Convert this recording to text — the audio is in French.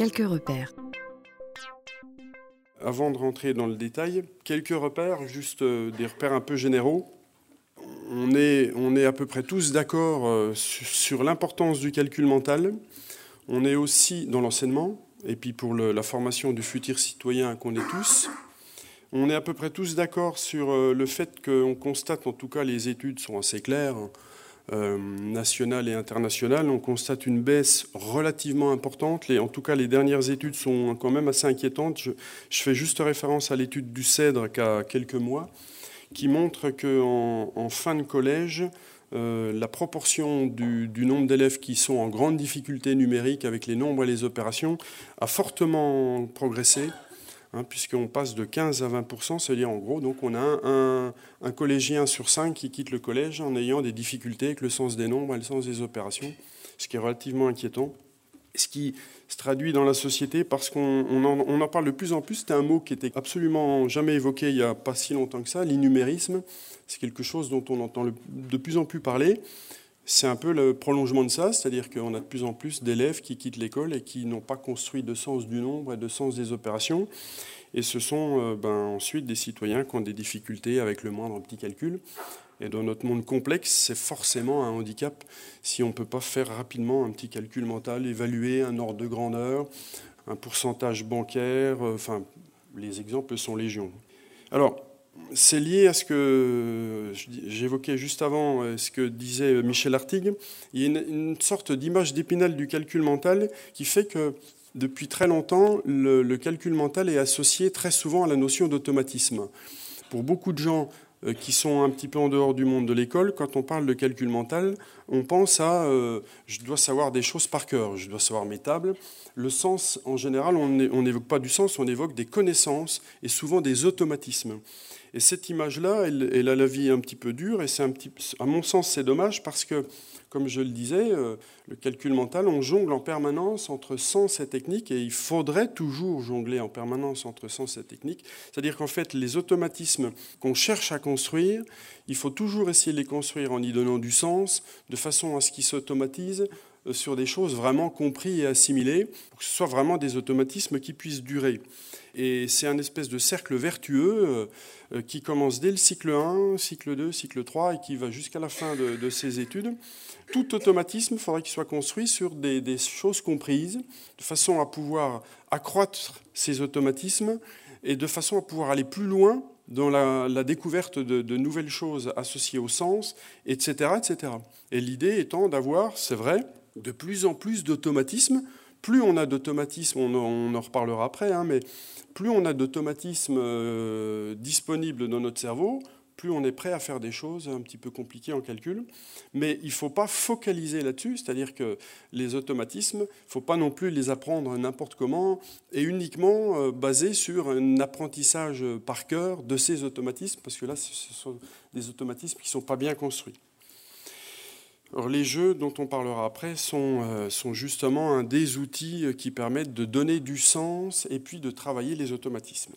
quelques repères. Avant de rentrer dans le détail, quelques repères, juste euh, des repères un peu généraux. On est, on est à peu près tous d'accord euh, sur l'importance du calcul mental. On est aussi dans l'enseignement, et puis pour la formation du futur citoyen qu'on est tous. On est à peu près tous d'accord sur euh, le fait qu'on constate, en tout cas les études sont assez claires, euh, nationales et internationales, on constate une baisse relativement importante. En tout cas, les dernières études sont quand même assez inquiétantes. Je, fais juste référence à l'étude du CEDRE a quelques mois, qui montre qu'en en fin de collège, euh, la proportion du nombre d'élèves qui sont en grande difficulté numérique avec les nombres et les opérations a fortement progressé Hein, puisqu'on passe de 15 à 20% c'est-à-dire en gros, donc on a un, collégien sur cinq qui quitte le collège en ayant des difficultés avec le sens des nombres et le sens des opérations, ce qui est relativement inquiétant. Ce qui se traduit dans la société parce qu'on en, parle de plus en plus. C'était un mot qui était absolument jamais évoqué il n'y a pas si longtemps que ça, l'innumérisme. C'est quelque chose dont on entend de plus en plus parler c'est un peu le prolongement de ça, c'est-à-dire qu'on a de plus en plus d'élèves qui quittent l'école et qui n'ont pas construit de sens du nombre et de sens des opérations. Et ce sont euh, ben, ensuite des citoyens qui ont des difficultés avec le moindre petit calcul. Et dans notre monde complexe, c'est forcément un handicap si on ne peut pas faire rapidement un petit calcul mental, évaluer un ordre de grandeur, un pourcentage bancaire, euh, enfin, les exemples sont légion. Alors, c'est lié à ce que j'évoquais juste avant, euh, ce que disait Michel Artigue. Il y a une, sorte d'image d'épinal du calcul mental qui fait que depuis très longtemps, le, calcul mental est associé très souvent à la notion d'automatisme. Pour beaucoup de gens euh, qui sont un petit peu en dehors du monde de l'école, quand on parle de calcul mental, on pense à euh, je dois savoir des choses par cœur, je dois savoir mes tables. Le sens, en général, on n'évoque pas du sens, on évoque des connaissances et souvent des automatismes. Et cette image-là, elle, a la vie un petit peu dure, et c'est un petit, à mon sens, c'est dommage parce que, comme je le disais, euh, le calcul mental, on jongle en permanence entre sens et technique, et il faudrait toujours jongler en permanence entre sens et technique. C'est-à-dire qu'en fait, les automatismes qu'on cherche à construire, il faut toujours essayer de les construire en y donnant du sens, de façon à ce qu'ils s'automatisent sur des choses vraiment comprises et assimilées, pour que ce soit vraiment des automatismes qui puissent durer. Et c'est un espèce de cercle vertueux euh, euh, qui commence dès le cycle 1, cycle 2, cycle 3 et qui va jusqu'à la fin de, ces études. Tout automatisme, il faudrait qu'il soit construit sur des, choses comprises, de façon à pouvoir accroître ces automatismes et de façon à pouvoir aller plus loin dans la, découverte de, de, nouvelles choses associées au sens, etc. etc. Et l'idée étant d'avoir, c'est vrai, de plus en plus d'automatismes plus on a d'automatisme, on, en reparlera après, hein, mais plus on a d'automatisme euh, disponible dans notre cerveau, plus on est prêt à faire des choses un petit peu compliquées en calcul. Mais il ne faut pas focaliser là-dessus, c'est-à-dire que les automatismes, il ne faut pas non plus les apprendre n'importe comment et uniquement euh, basés sur un apprentissage par cœur de ces automatismes, parce que là, ce sont des automatismes qui ne sont pas bien construits les jeux dont on parlera après sont, euh, sont, justement un des outils euh, qui permettent de donner du sens et puis de travailler les automatismes.